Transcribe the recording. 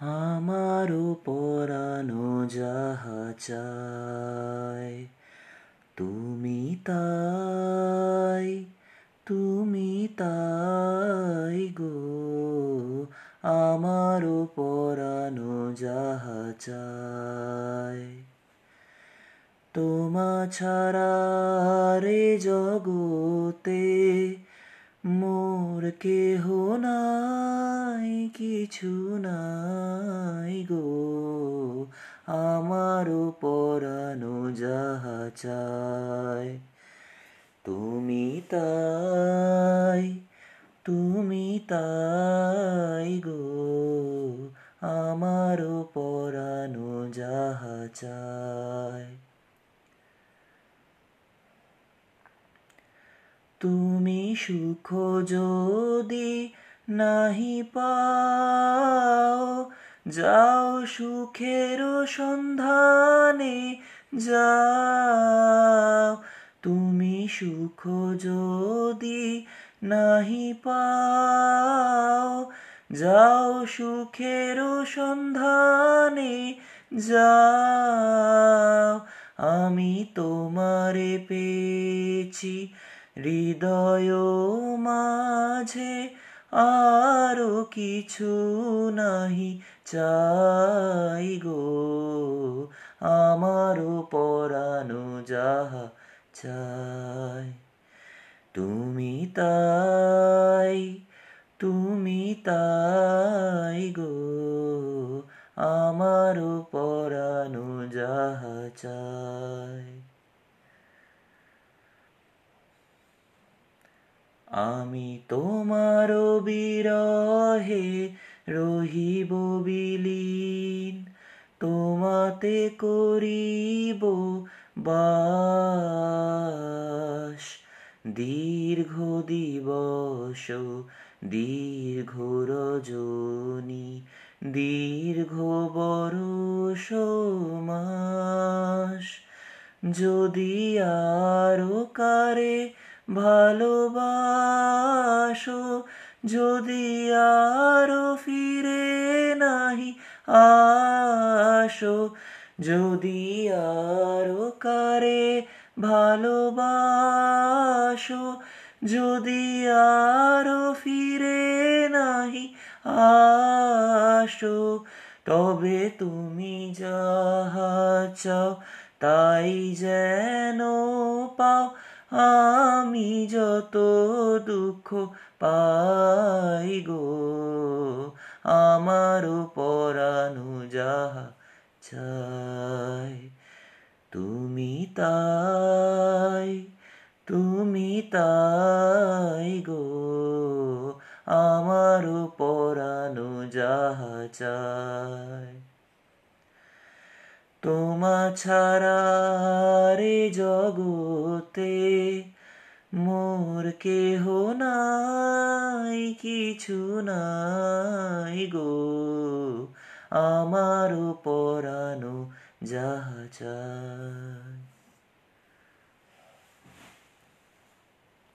আমারও পরানো যাহা চায় তুমি তাই তুমি তাই গো। আমারও পরানো যাহা চায় তোমা ছাড়া রে জগতে মোর কেহ নাই। কিছু নাই গো। আমারও পরানো যাহা চায় তুমি তাই তুমি তাই গো। আমারও পরানো যাহা চায় তুমি সুখ যদি নাহি পাও। যাও সুখের সন্ধানে, যাও। তুমি সুখ যদি নাহি পাও, যাও সুখের সন্ধানে, যাও। আমি তোমারে পেয়েছি হৃদয় মাঝে আরও কিছু নাহি চাই গো। আমারও পরানো যাহা চাই, তুমি তাই তুমি তাই গো। আমারও পরানো যাহা চাই। আমি তোমার বিরহে রহিব বিলীন। তোমাতে করিব বাস। দীর্ঘ দিবস, দীর্ঘ রজনী, দীর্ঘ বরষ মাস। যদি আরও কারে ভালোবাসো, যদি আরও ফিরে নাহি আসো, যদি আরও কারে ভালোবাসো, যদি আরও ফিরে নাহি আসো, তবে তুমি যাহা চাও, তাই যেন পাও। আমি যত দুঃখ পাই গো, আমার পরানো যাহা চাই, তুমি তাই তুমি তাই গো, আমার পরানো যাহা চাই। তোমা ছাড়া রে জগতে মোর কেহ নাই কিছু নাই গো। আমার পরানো যাহা চায়